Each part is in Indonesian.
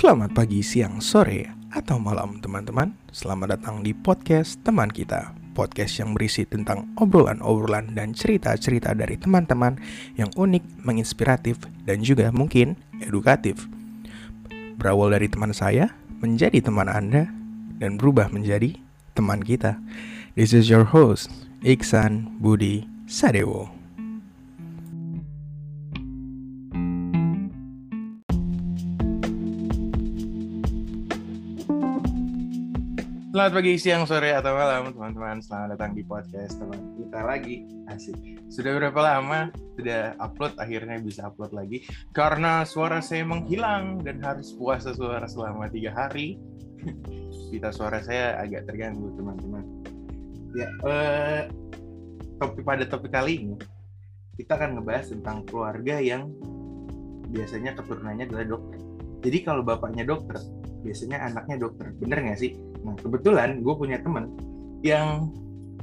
Selamat pagi, siang, sore, atau malam teman-teman. Selamat datang di podcast teman kita. Podcast yang berisi tentang obrolan-obrolan dan cerita-cerita dari teman-teman Yang unik, menginspiratif, dan juga mungkin edukatif. Berawal dari teman saya, menjadi teman Anda, dan berubah menjadi teman kita. This is your host, Iksan Budi Sadewo Selamat pagi, siang, sore, atau malam teman-teman. Selamat datang di podcast teman kita lagi. Asik. Sudah berapa lama sudah upload, akhirnya bisa upload lagi? Karena suara saya menghilang dan harus puasa suara selama tiga hari. Kita suara saya agak terganggu teman-teman. Ya, eh, topik pada topik kali ini Kita akan ngebahas tentang keluarga yang biasanya keturunannya adalah dokter. Jadi kalau bapaknya dokter, biasanya anaknya dokter. Bener nggak sih? Nah, kebetulan gue punya temen yang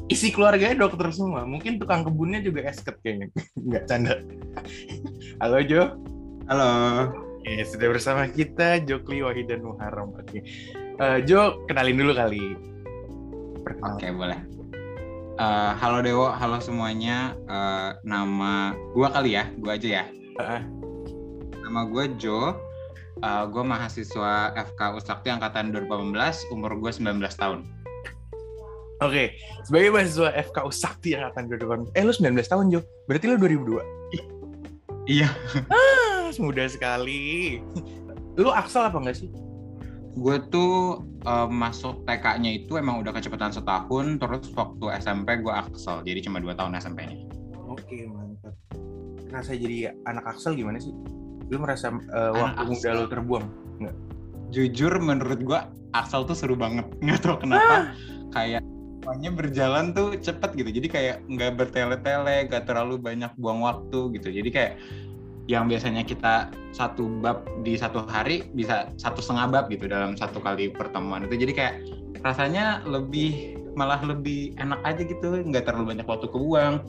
isi keluarganya dokter semua. Mungkin tukang kebunnya juga esket kayaknya. Nggak canda. Halo Jo. Halo. Oke, sudah bersama kita Jokli Wahidan Muharram. Oke. Uh, jo, kenalin dulu kali. Oke, boleh. Uh, halo Dewo, halo semuanya. Uh, nama gue kali ya, gue aja ya. Uh. Nama gue Jo uh, gue mahasiswa FK Usakti angkatan 2018, umur gue 19 tahun. Oke, okay. sebagai mahasiswa FK Usakti angkatan 2018, eh lu 19 tahun Jo, berarti lu 2002? iya. Ah, muda sekali. Lu aksel apa enggak sih? Gue tuh uh, masuk TK-nya itu emang udah kecepatan setahun, terus waktu SMP gue aksel, jadi cuma dua tahun SMP-nya. Oke, okay, mantap. Rasa jadi anak aksel gimana sih? Lu merasa uh, waktu Aksel. muda lu terbuang? Nggak. Jujur menurut gua Axel tuh seru banget. Nggak tau kenapa. Ah. kayak semuanya berjalan tuh cepet gitu. Jadi kayak nggak bertele-tele nggak terlalu banyak buang waktu gitu. Jadi kayak yang biasanya kita satu bab di satu hari bisa satu setengah bab gitu dalam satu kali pertemuan itu. Jadi kayak rasanya lebih malah lebih enak aja gitu. Nggak terlalu banyak waktu kebuang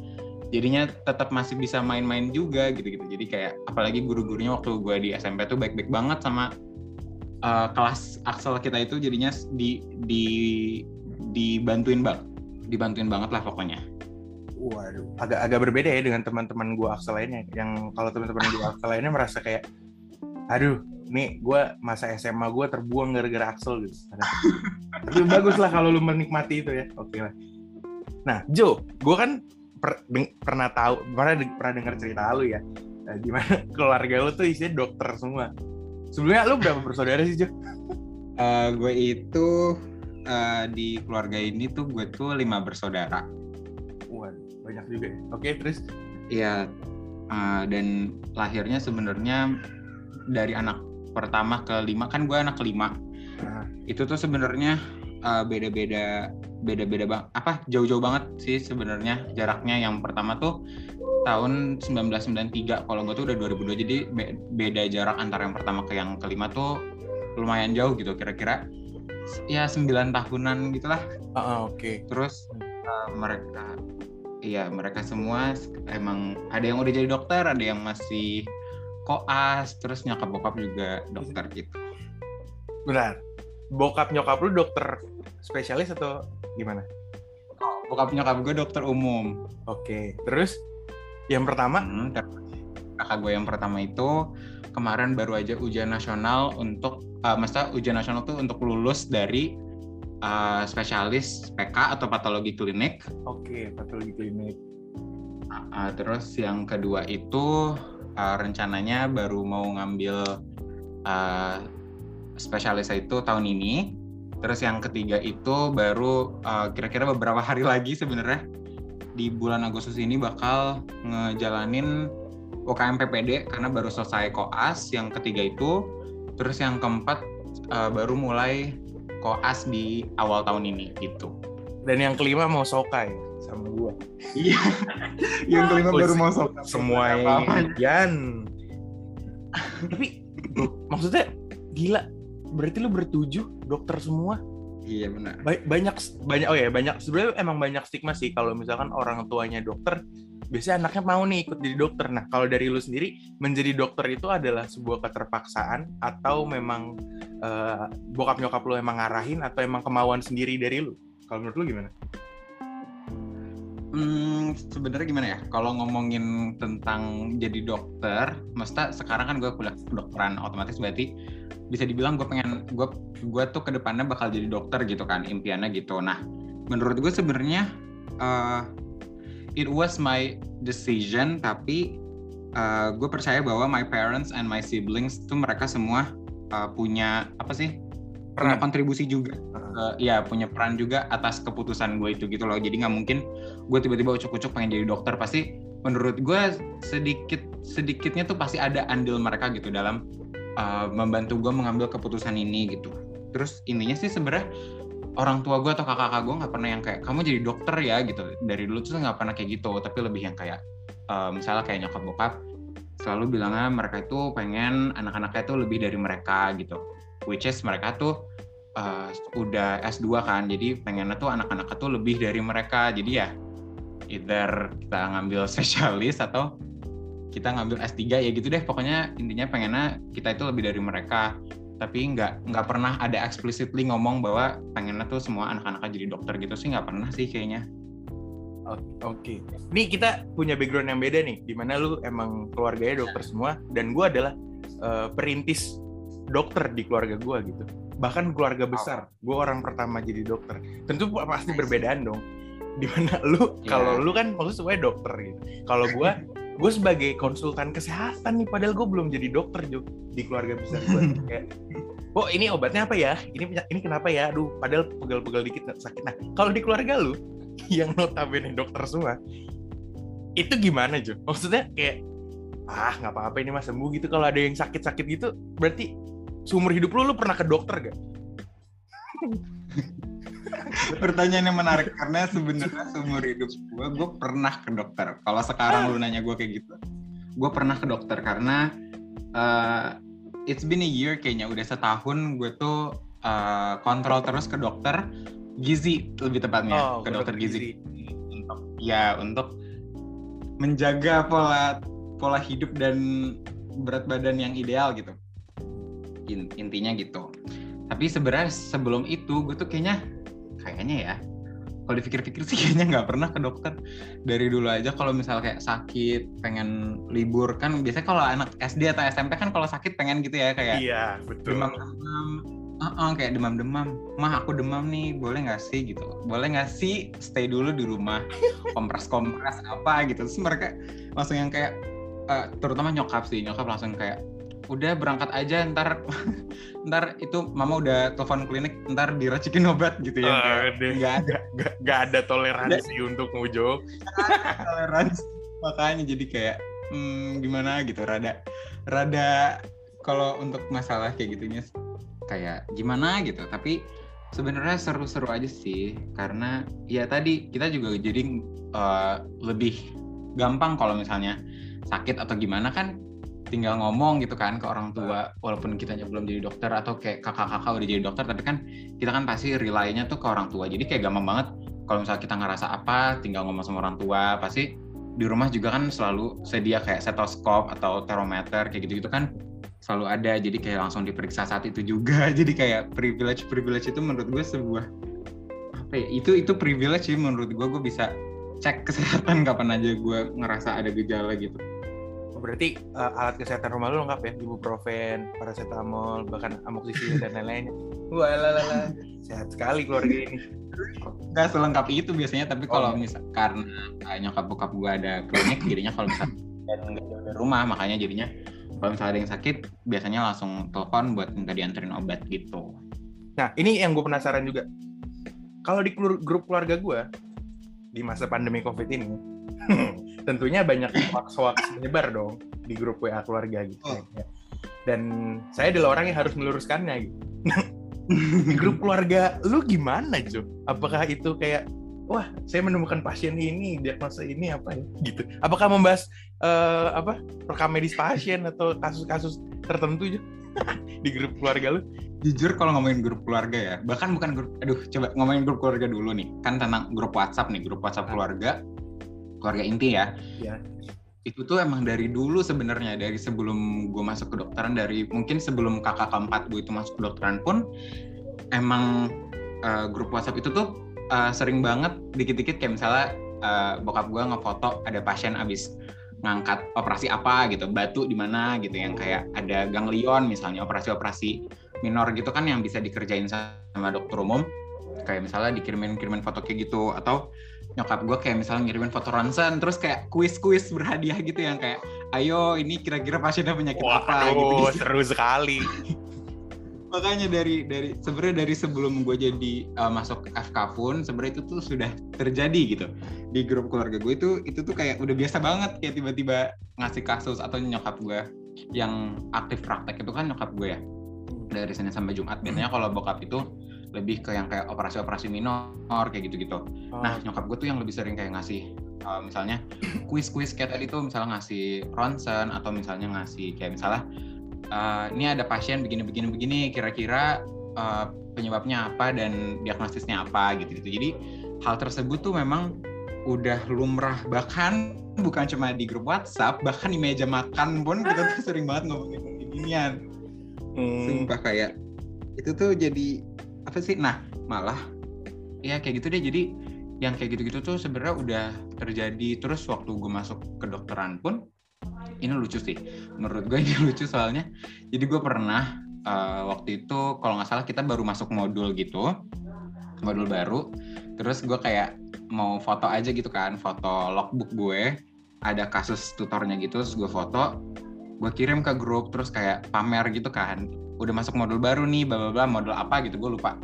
jadinya tetap masih bisa main-main juga gitu-gitu jadi kayak apalagi guru-gurunya waktu gue di SMP tuh baik-baik banget sama uh, kelas Axel kita itu jadinya di di dibantuin bang dibantuin banget lah pokoknya Waduh, agak agak berbeda ya dengan teman-teman gue Axel lainnya. Yang kalau teman-teman gue Axel lainnya merasa kayak, aduh, nih gue masa SMA gue terbuang gara-gara Axel gitu. Tapi bagus lah kalau lu menikmati itu ya. Oke lah. Nah, Jo, gue kan per, deng, pernah tahu pernah pernah dengar cerita lu ya uh, gimana keluarga lu tuh isinya dokter semua sebelumnya lu berapa bersaudara sih Jo? Uh, gue itu uh, di keluarga ini tuh gue tuh lima bersaudara. Wah banyak juga. Ya. Oke terus? Iya uh, dan lahirnya sebenarnya dari anak pertama ke lima kan gue anak kelima. Nah. Itu tuh sebenarnya uh, beda-beda beda-beda bang apa jauh-jauh banget sih sebenarnya jaraknya. Yang pertama tuh tahun 1993 kalau gue tuh udah 2002 jadi be beda jarak antara yang pertama ke yang kelima tuh lumayan jauh gitu kira-kira. Ya 9 tahunan gitulah. Uh, uh, oke. Okay. terus uh, mereka iya mereka semua emang ada yang udah jadi dokter ada yang masih koas terus nyokap bokap juga dokter gitu. Benar bokap nyokap lu dokter spesialis atau gimana? Oh, bokap nyokap gue dokter umum. Oke, terus yang pertama? Hmm, kakak gue yang pertama itu kemarin baru aja ujian nasional untuk, uh, masa ujian nasional tuh untuk lulus dari uh, spesialis PK atau patologi klinik. Oke, patologi klinik. Uh, terus yang kedua itu uh, rencananya baru mau ngambil uh, spesialis itu tahun ini. Terus yang ketiga itu baru uh, kira-kira beberapa hari lagi sebenarnya di bulan Agustus ini bakal ngejalanin UKM PPD karena baru selesai koas. Yang ketiga itu, terus yang keempat uh, baru mulai koas di awal tahun ini gitu. Dan yang kelima mau sokai sama gua. Iya. yang kelima baru mau sokai. Semua yang Tapi maksudnya gila berarti lu bertujuh dokter semua iya benar ba banyak banyak oh ya banyak sebenarnya emang banyak stigma sih kalau misalkan orang tuanya dokter biasanya anaknya mau nih ikut jadi dokter. Nah, kalau dari lu sendiri, menjadi dokter itu adalah sebuah keterpaksaan atau memang uh, bokap nyokap lu emang ngarahin atau emang kemauan sendiri dari lu? Kalau menurut lu gimana? Hmm, sebenarnya gimana ya? Kalau ngomongin tentang jadi dokter, mesta sekarang kan gue kuliah kedokteran, otomatis berarti bisa dibilang gue pengen gue gue tuh ke depannya bakal jadi dokter gitu kan, impiannya gitu. Nah, menurut gue sebenarnya uh, it was my decision, tapi uh, gue percaya bahwa my parents and my siblings tuh mereka semua uh, punya apa sih? Punya kontribusi juga. Uh, ya punya peran juga atas keputusan gue itu gitu loh. Jadi nggak mungkin gue tiba-tiba ucuk-ucuk pengen jadi dokter. Pasti menurut gue sedikit sedikitnya tuh pasti ada andil mereka gitu dalam uh, membantu gue mengambil keputusan ini gitu. Terus intinya sih sebenarnya orang tua gue atau kakak-kakak gue nggak pernah yang kayak kamu jadi dokter ya gitu. Dari dulu tuh nggak pernah kayak gitu. Tapi lebih yang kayak uh, misalnya kayak nyokap bokap selalu bilangnya mereka itu pengen anak-anaknya itu lebih dari mereka gitu. Which is mereka tuh uh, udah S2 kan jadi pengennya tuh anak-anak tuh lebih dari mereka. Jadi ya either kita ngambil spesialis atau kita ngambil S3 ya gitu deh. Pokoknya intinya pengennya kita itu lebih dari mereka. Tapi nggak nggak pernah ada explicitly ngomong bahwa pengennya tuh semua anak-anak jadi dokter gitu sih nggak pernah sih kayaknya. Oke, okay. nih kita punya background yang beda nih, di mana lu emang keluarganya dokter semua, dan gue adalah uh, perintis dokter di keluarga gue gitu bahkan keluarga besar. Gue orang pertama jadi dokter. Tentu pasti berbedaan dong. Di mana lu yeah. kalau lu kan maksud semuanya dokter gitu. Kalau gue gue sebagai konsultan kesehatan nih padahal gue belum jadi dokter Jo di keluarga besar gue kayak oh ini obatnya apa ya? Ini ini kenapa ya? Aduh padahal pegel-pegel dikit sakit. Nah kalau di keluarga lu yang notabene dokter semua itu gimana Jo maksudnya kayak ah nggak apa-apa ini mas sembuh gitu. Kalau ada yang sakit-sakit gitu berarti seumur hidup lu lu pernah ke dokter gak? Pertanyaan yang menarik karena sebenarnya seumur hidup gue gue pernah ke dokter. Kalau sekarang lu nanya gue kayak gitu, gue pernah ke dokter karena uh, it's been a year kayaknya udah setahun gue tuh uh, kontrol terus ke dokter gizi lebih tepatnya oh, ke dokter gizi. gizi untuk ya untuk menjaga pola pola hidup dan berat badan yang ideal gitu intinya gitu. Tapi sebenarnya sebelum itu gue tuh kayaknya kayaknya ya kalau dipikir-pikir sih kayaknya nggak pernah ke dokter. Dari dulu aja kalau misal kayak sakit pengen libur kan biasanya kalau anak SD atau SMP kan kalau sakit pengen gitu ya kayak iya betul. demam demam uh -uh, kayak demam demam mah aku demam nih boleh nggak sih? gitu. Boleh nggak sih stay dulu di rumah? Kompres kompres apa? gitu. Terus mereka langsung yang kayak uh, terutama nyokap sih nyokap langsung kayak udah berangkat aja ntar ntar itu mama udah telepon klinik ntar diracikin obat gitu ya. Uh, nggak ada. Nggak ada toleransi gak. untuk ngujo toleransi. Makanya jadi kayak hmm, gimana gitu rada rada kalau untuk masalah kayak gitunya kayak gimana gitu. Tapi sebenarnya seru-seru aja sih karena ya tadi kita juga jadi uh, lebih gampang kalau misalnya sakit atau gimana kan tinggal ngomong gitu kan ke orang tua walaupun kita belum jadi dokter atau kayak kakak-kakak udah jadi dokter tapi kan kita kan pasti rely-nya tuh ke orang tua. Jadi kayak gampang banget kalau misalnya kita ngerasa apa tinggal ngomong sama orang tua pasti di rumah juga kan selalu sedia kayak stetoskop atau termometer kayak gitu-gitu kan selalu ada. Jadi kayak langsung diperiksa saat itu juga. Jadi kayak privilege privilege itu menurut gue sebuah apa ya itu itu privilege sih menurut gue. Gue bisa cek kesehatan kapan aja gue ngerasa ada gejala gitu berarti uh, alat kesehatan rumah lu lengkap ya? Ibuprofen paracetamol bahkan amoxicillin dan lain-lainnya wah lalala sehat sekali keluarga ini. Nggak selengkap itu biasanya tapi oh, kalau iya. misal karena uh, nyokap bokap gue ada klinik jadinya kalau misal dan nggak jauh dari rumah makanya jadinya kalau misalnya ada yang sakit biasanya langsung telepon buat minta dianterin obat gitu. Nah ini yang gue penasaran juga. Kalau di grup keluarga gue di masa pandemi covid ini tentunya banyak hoax-hoax menyebar dong di grup WA keluarga gitu oh. ya. Dan saya adalah orang yang harus meluruskannya gitu. di grup keluarga lu gimana, Jo? Apakah itu kayak wah, saya menemukan pasien ini, diagnosa ini apa ya gitu. Apakah membahas uh, apa? rekam medis pasien atau kasus-kasus tertentu, Jo? di grup keluarga lu? Jujur kalau ngomongin grup keluarga ya, bahkan bukan grup, aduh coba ngomongin grup keluarga dulu nih. Kan tentang grup WhatsApp nih, grup WhatsApp keluarga keluarga inti ya. Iya. Itu tuh emang dari dulu sebenarnya dari sebelum gue masuk kedokteran dari mungkin sebelum kakak keempat gue itu masuk kedokteran pun emang uh, grup WhatsApp itu tuh uh, sering banget dikit-dikit kayak misalnya uh, bokap gue ngefoto ada pasien abis ngangkat operasi apa gitu batu di mana gitu yang kayak ada ganglion misalnya operasi-operasi minor gitu kan yang bisa dikerjain sama dokter umum kayak misalnya dikirimin kirimin foto kayak gitu atau nyokap gue kayak misalnya ngirimin foto ronsen terus kayak kuis-kuis berhadiah gitu yang kayak ayo ini kira-kira pasiennya penyakit Wah, apa gitu, aduh, gitu. seru sekali. makanya dari dari sebenarnya dari sebelum gue jadi uh, masuk FK pun sebenarnya itu tuh sudah terjadi gitu di grup keluarga gue itu itu tuh kayak udah biasa banget kayak tiba-tiba ngasih kasus atau nyokap gue yang aktif praktek itu kan nyokap gue ya dari Senin sampai Jumat biasanya kalau bokap itu lebih ke yang kayak operasi-operasi minor kayak gitu-gitu. Oh, Nah nyokap gue tuh yang lebih sering kayak ngasih uh, misalnya kuis-kuis kayak tadi tuh misalnya ngasih ronsen atau misalnya ngasih kayak misalnya uh, ini ada pasien begini-begini begini kira-kira uh, penyebabnya apa dan diagnosisnya apa gitu gitu. Jadi hal tersebut tuh memang udah lumrah bahkan bukan cuma di grup WhatsApp bahkan di meja makan pun kita tuh sering banget ngomongin beginian hmm. sumpah kayak itu tuh jadi apa sih? Nah malah ya kayak gitu deh. Jadi yang kayak gitu-gitu tuh sebenarnya udah terjadi. Terus waktu gue masuk kedokteran pun ini lucu sih. Menurut gue ini lucu soalnya. Jadi gue pernah uh, waktu itu kalau nggak salah kita baru masuk modul gitu modul baru. Terus gue kayak mau foto aja gitu kan foto logbook gue. Ada kasus tutornya gitu terus gue foto. Gue kirim ke grup terus kayak pamer gitu kan udah masuk modul baru nih bla bla bla modul apa gitu gue lupa.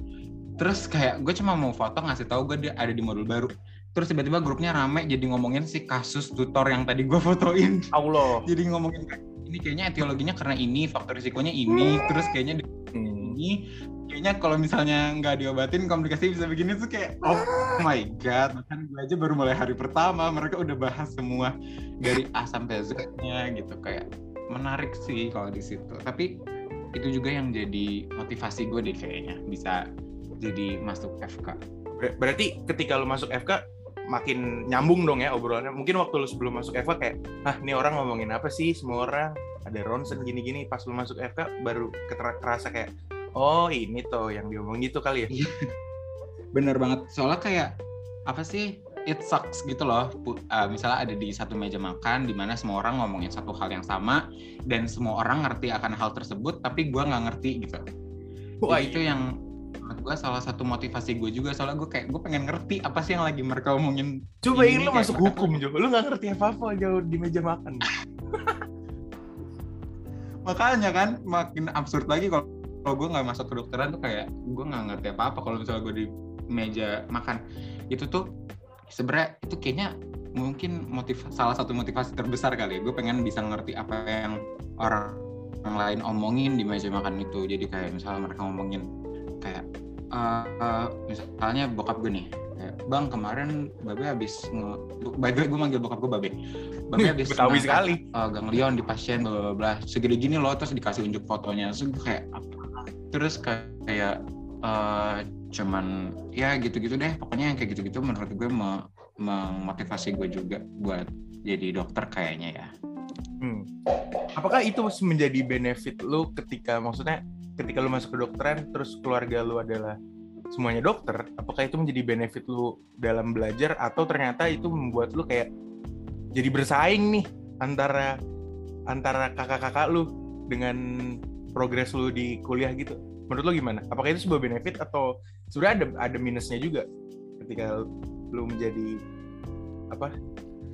Terus kayak gue cuma mau foto ngasih tahu gue ada di modul baru. Terus tiba-tiba grupnya rame jadi ngomongin si kasus tutor yang tadi gue fotoin. Allah. jadi ngomongin ini kayaknya etiologinya karena ini faktor risikonya ini terus kayaknya Hmm. ini kayaknya kalau misalnya nggak diobatin komplikasi bisa begini tuh kayak oh my god. Bahkan gue aja baru mulai hari pertama mereka udah bahas semua dari A sampai Z-nya gitu. Kayak menarik sih kalau di situ. Tapi itu juga yang jadi motivasi gue deh kayaknya bisa jadi masuk FK Ber- Berarti ketika lu masuk FK makin nyambung dong ya obrolannya. Mungkin waktu lu sebelum masuk FK kayak, ah ini orang ngomongin apa sih semua orang ada ronsen gini-gini. Pas lu masuk FK baru kerasa kayak, oh ini tuh yang diomongin itu kali ya. bener banget soalnya kayak apa sih it sucks gitu loh uh, misalnya ada di satu meja makan di mana semua orang ngomongin satu hal yang sama dan semua orang ngerti akan hal tersebut tapi gue nggak ngerti gitu Wah, Jadi itu iya. yang menurut gue salah satu motivasi gue juga soalnya gue kayak gue pengen ngerti apa sih yang lagi mereka omongin Coba ini ini lu masuk hukum Jo. Lu nggak ngerti apa-apa jauh di meja makan. makanya kan makin absurd lagi kalau kalau gue nggak masuk kedokteran tuh kayak gue nggak ngerti apa apa kalau misalnya gue di meja makan itu tuh sebenarnya itu kayaknya mungkin motiv salah satu motivasi terbesar kali ya. Gue pengen bisa ngerti apa yang orang yang lain omongin di meja makan itu. Jadi kayak misalnya mereka ngomongin kayak eh, eh, misalnya bokap gue nih kayak bang kemarin babe habis by the way gue manggil bokap gue babe. Babe habis Betawi sekali. uh, ganglion di pasien bla bla bla segede gini loh terus dikasih unjuk fotonya. Terus gue kayak apa terus kayak, kayak uh, cuman ya gitu-gitu deh pokoknya yang kayak gitu-gitu menurut gue me- memotivasi gue juga buat jadi dokter kayaknya ya Hmm. Apakah itu menjadi benefit lu ketika maksudnya ketika lu masuk kedokteran terus keluarga lu adalah semuanya dokter, apakah itu menjadi benefit lu dalam belajar atau ternyata itu membuat lu kayak jadi bersaing nih antara antara kakak-kakak lu dengan progres lu di kuliah gitu. Menurut lu gimana? Apakah itu sebuah benefit atau sudah ada ada minusnya juga ketika lu menjadi apa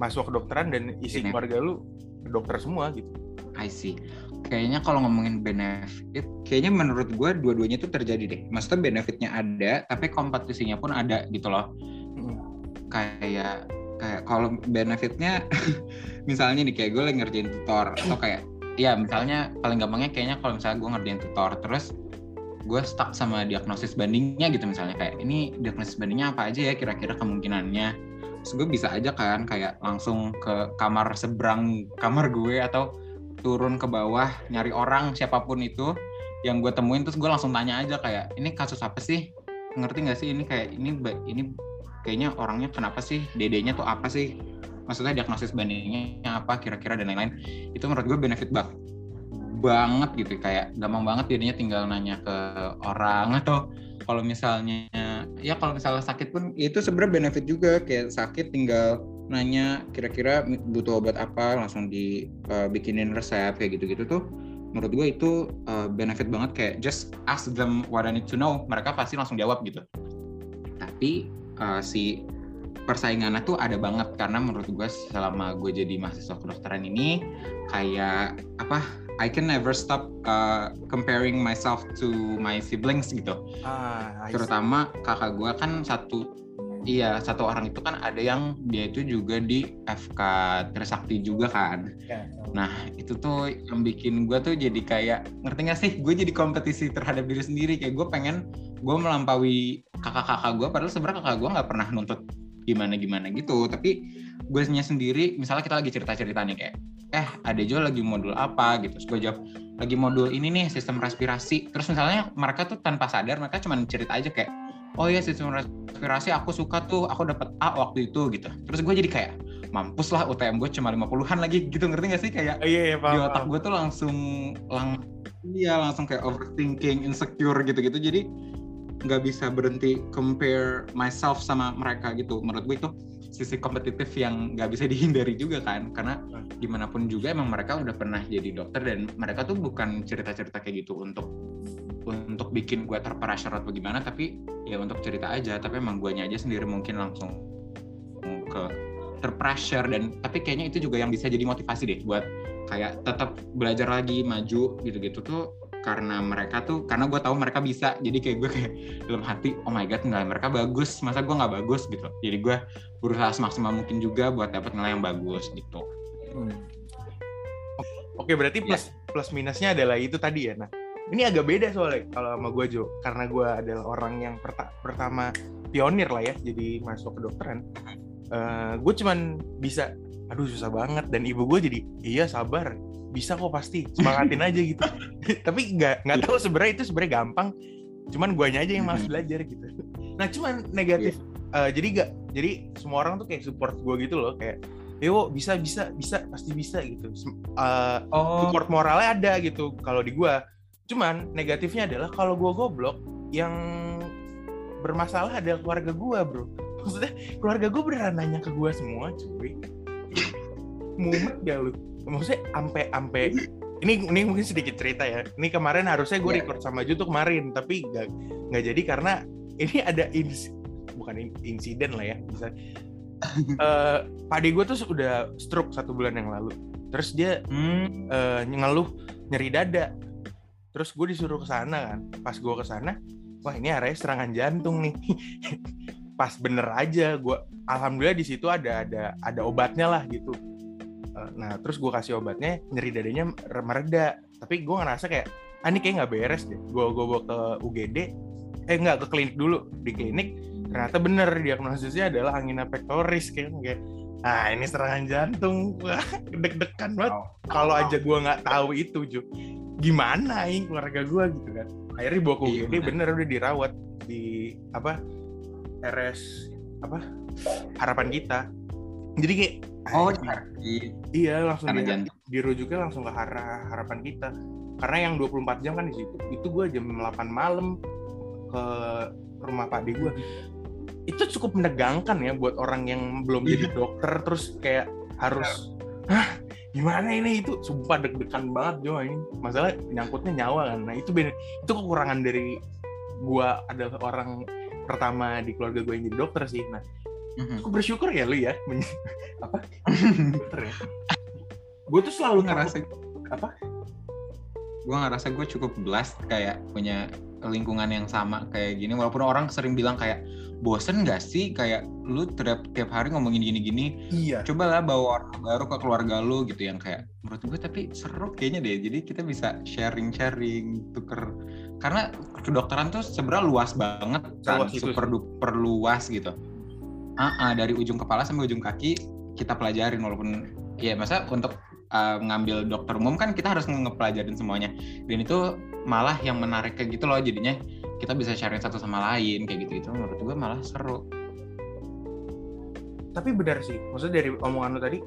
masuk kedokteran dan isi Benefit. keluarga lu dokter semua gitu. I see. Kayaknya kalau ngomongin benefit, kayaknya menurut gue dua-duanya itu terjadi deh. Maksudnya benefitnya ada, tapi kompetisinya pun ada gitu loh. Kayak kayak kalau benefitnya, misalnya nih kayak gue lagi ngerjain tutor atau kayak, ya misalnya paling gampangnya kayaknya kalau misalnya gue ngerjain tutor, terus gue stuck sama diagnosis bandingnya gitu misalnya. Kayak ini diagnosis bandingnya apa aja ya kira-kira kemungkinannya? Terus gue bisa aja kan kayak langsung ke kamar seberang kamar gue atau turun ke bawah nyari orang siapa pun itu yang gue temuin. Terus gue langsung tanya aja kayak ini kasus apa sih? Ngerti nggak sih ini kayak ini ini kayaknya orangnya kenapa sih? Dedenya tuh apa sih? Maksudnya diagnosis bandingnya apa kira-kira dan lain-lain. Itu menurut gue benefit banget banget gitu kayak gampang banget jadinya tinggal nanya ke orang. Atau kalau misalnya ya kalau misalnya sakit pun itu sebenarnya benefit juga. Kayak sakit tinggal nanya kira-kira butuh obat apa langsung dibikinin uh, resep kayak gitu-gitu tuh. Menurut gue itu uh, benefit banget. Kayak just ask them what I need to know mereka pasti langsung jawab gitu. Tapi uh, si persaingannya tuh ada banget. Karena menurut gue selama gue jadi mahasiswa kedokteran ini kayak apa I can never stop uh, comparing myself to my siblings gitu. Ah, Terutama kakak gue kan satu Iya, satu orang itu kan ada yang dia itu juga di FK Trisakti juga kan. Ya, nah, itu tuh yang bikin gue tuh jadi kayak, ngerti gak sih? Gue jadi kompetisi terhadap diri sendiri. Kayak gue pengen gue melampaui kakak-kakak gue, padahal sebenarnya kakak gue nggak pernah nuntut gimana-gimana gitu. Tapi gue sendiri, misalnya kita lagi cerita-cerita nih kayak, eh ada juga lagi modul apa? Gitu. Terus gue jawab, lagi modul ini nih sistem respirasi. Terus misalnya mereka tuh tanpa sadar, mereka cuma cerita aja kayak, oh iya sistem respirasi aku suka tuh aku dapat A waktu itu gitu. Terus gue jadi kayak mampus lah UTM gue cuma 50-an lagi gitu. Ngerti gak sih? Kayak oh, iya, iya, paham, di otak gue tuh langsung lang iya langsung kayak overthinking insecure gitu-gitu. Jadi nggak bisa berhenti compare myself sama mereka gitu. Menurut gue itu sisi kompetitif yang nggak bisa dihindari juga kan? Karena gimana pun juga emang mereka udah pernah jadi dokter dan mereka tuh bukan cerita-cerita kayak gitu untuk untuk bikin gue terpressure atau gimana tapi ya untuk cerita aja. Tapi emang guanya aja sendiri mungkin langsung ke terpressure dan tapi kayaknya itu juga yang bisa jadi motivasi deh buat kayak tetap belajar lagi maju gitu-gitu tuh karena mereka tuh karena gue tahu mereka bisa. Jadi kayak gue kayak dalam hati oh my god nilai mereka bagus. Masa gue nggak bagus? Gitu. Jadi gue berusaha semaksimal mungkin juga buat dapat nilai yang bagus gitu. Hmm. oke berarti plus ya. plus minusnya adalah itu tadi ya? Nah ini agak beda soalnya kalau sama gue Jo. Karena gue adalah orang yang perta pertama pionir lah ya jadi masuk kedokteran. Uh, eh, gue cuman bisa aduh susah banget. Dan ibu gue jadi iya sabar. Bisa kok pasti. Semangatin aja gitu. Tapi nggak nggak tahu sebenarnya itu sebenarnya gampang. Cuman gue aja yang malas belajar gitu. Nah cuman negatif yeah. uh, jadi gak jadi semua orang tuh kayak support gue gitu loh. Kayak Yo bisa bisa bisa pasti bisa gitu. Uh, oh. support moralnya ada gitu kalau di gue Cuman negatifnya adalah kalau gue goblok, yang bermasalah adalah keluarga gue bro. Maksudnya keluarga gue beneran nanya ke gue semua, cuy. Mumet gak lu? Maksudnya ampe ampe ini ini mungkin sedikit cerita ya. Ini kemarin harusnya gue yeah. record sama Ju tuh kemarin, tapi nggak nggak jadi karena ini ada ins bukan insiden lah ya bisa. uh, pade gue tuh udah stroke satu bulan yang lalu. Terus dia hmm. uh, ngeluh nyeri dada terus gue disuruh ke sana kan pas gue ke sana wah ini arahnya serangan jantung nih pas bener aja gue alhamdulillah di situ ada ada ada obatnya lah gitu eh, nah terus gue kasih obatnya nyeri dadanya mereda. Tapi gue ngerasa kayak ah ini kayak nggak beres deh. Gue gue bawa ke UGD eh nggak ke klinik dulu. Di klinik ternyata bener diagnosisnya adalah angina pectoris kayak kayak ah ini serangan jantung. Wah deg-degan banget. Oh. kalau aja gue nggak tahu itu Ju gimana ini keluarga gue gitu kan. Akhirnya bawa ke UGD iya, bener. udah dirawat di apa RS apa harapan kita jadi kayak oh di, iya langsung di, dirujuknya langsung ke arah harapan kita. Karena yang 24 jam kan di situ. Itu gue jam 8 malam ke rumah Pak De gue itu cukup menegangkan ya buat orang yang belum jadi iya. dokter terus kayak harus hah gimana ini? Itu sumpah deg-degan banget Jo ini masalah nyangkutnya nyawa kan. Nah itu bener itu kekurangan dari gua adalah orang pertama di keluarga gue yang jadi dokter sih. Nah mm-hmm. aku bersyukur ya lu ya. Apa? Dokter ya. Gue tuh selalu ngerasa apa? Gue ngerasa gue cukup blast kayak punya lingkungan yang sama kayak gini. Walaupun orang sering bilang kayak bosen gak sih kayak lu tiap tiap hari ngomongin gini-gini? Iya. Cobalah bawa orang baru ke keluarga lu gitu yang kayak menurut gue tapi seru kayaknya deh. Jadi kita bisa sharing-sharing tuker. Karena kedokteran tuh sebenarnya luas banget kan super duper luas gitu uh, uh, dari ujung kepala sampai ujung kaki kita pelajarin walaupun ya masa untuk uh, ngambil dokter umum kan kita harus ngepelajarin semuanya. Dan itu malah yang menarik kayak gitu loh jadinya kita bisa sharing satu sama lain kayak gitu gitu menurut gue malah seru. Tapi benar sih maksudnya dari omongan lo tadi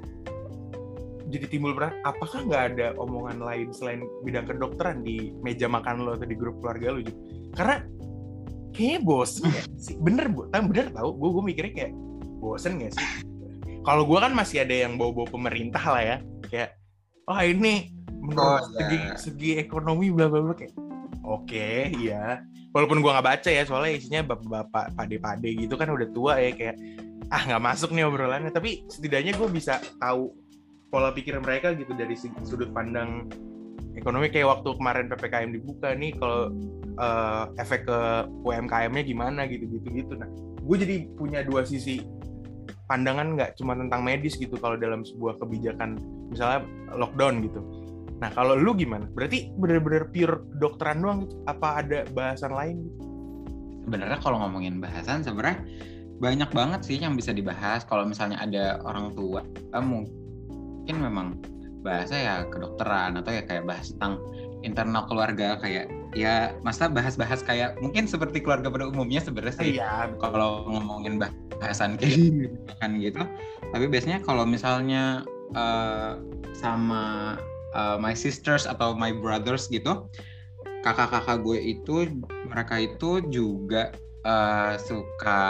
jadi timbul berat apakah nggak ada omongan lain selain bidang kedokteran di meja makan lo atau di grup keluarga lo gitu? Karena kayaknya bosen ya sih. Bener bu. Tapi bener tau gue gue mikirnya kayak bosen gak sih? Kalau gue kan masih ada yang bawa-bawa pemerintah lah ya. Kayak oh ini menurut Oh, segi iya. segi ekonomi bla bla bla. Kayak oke iya. Walaupun gue nggak baca ya soalnya isinya bapak-bapak pade-pade gitu kan udah tua ya kayak ah nggak masuk nih obrolannya. Tapi setidaknya gue bisa tahu pola pikir mereka gitu dari sudut pandang ekonomi. Kayak waktu kemarin ppkm dibuka nih kalau eh, efek ke UMKM-nya gimana gitu gitu gitu. Nah gue jadi punya dua sisi pandangan nggak cuma tentang medis gitu kalau dalam sebuah kebijakan misalnya lockdown gitu. Nah kalau lu gimana? Berarti bener-bener pure dokteran doang gitu? Apa ada bahasan lain gitu? Sebenarnya kalau ngomongin bahasan sebenarnya banyak banget sih yang bisa dibahas. Kalau misalnya ada orang tua eh, mungkin memang bahasa ya kedokteran atau ya kayak bahas tentang internal keluarga kayak ya masa bahas-bahas kayak mungkin seperti keluarga pada umumnya sebenarnya sih iya. kalau ngomongin bahasan kayak gitu kan gitu. Tapi biasanya kalau misalnya eh, sama eh, my sisters atau my brothers gitu kakak-kakak gue itu mereka itu juga eh, suka